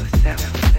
yourself.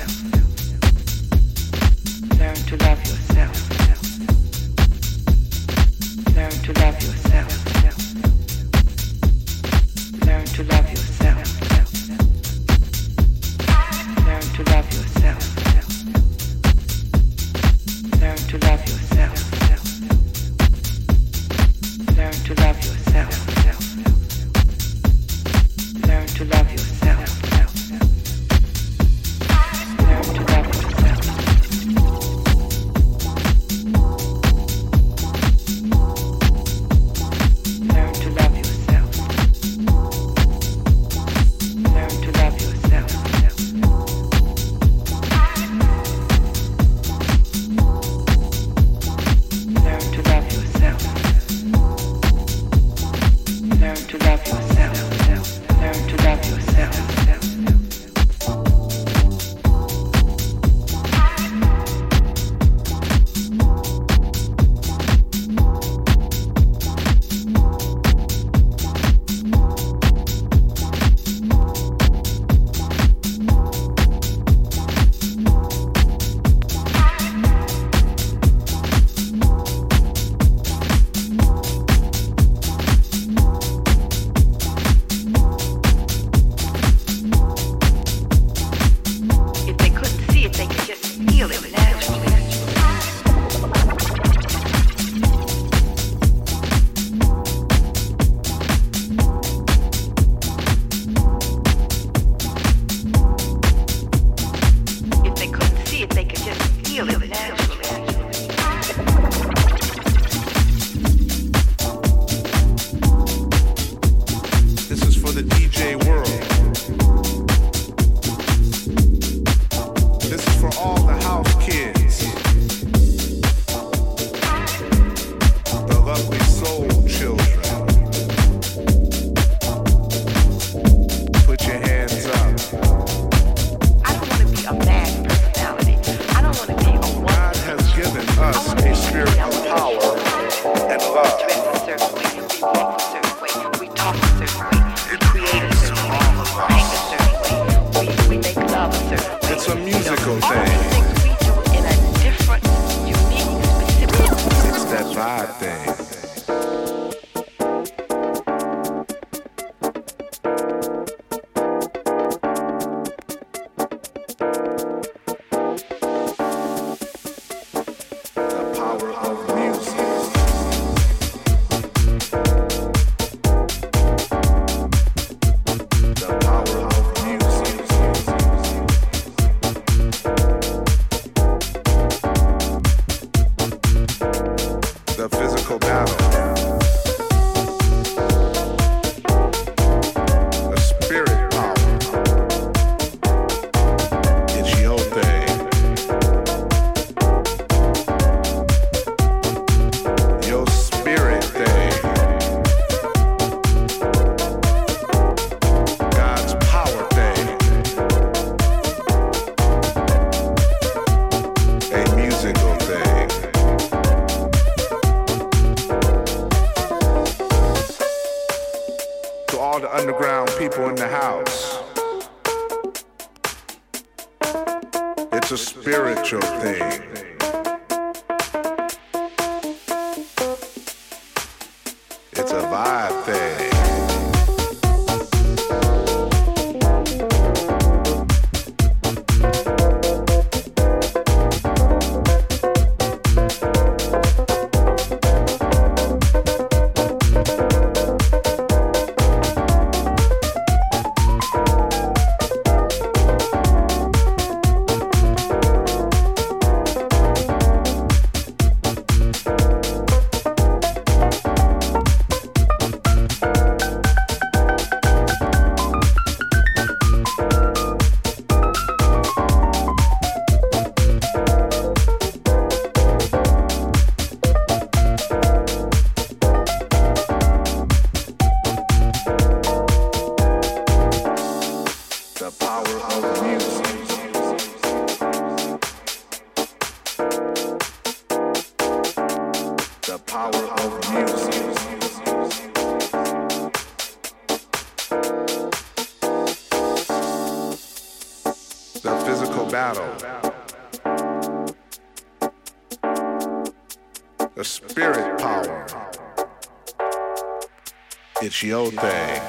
Your thing.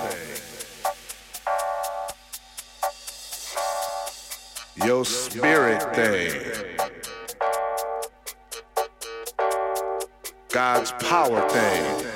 Your spirit thing. God's power thing.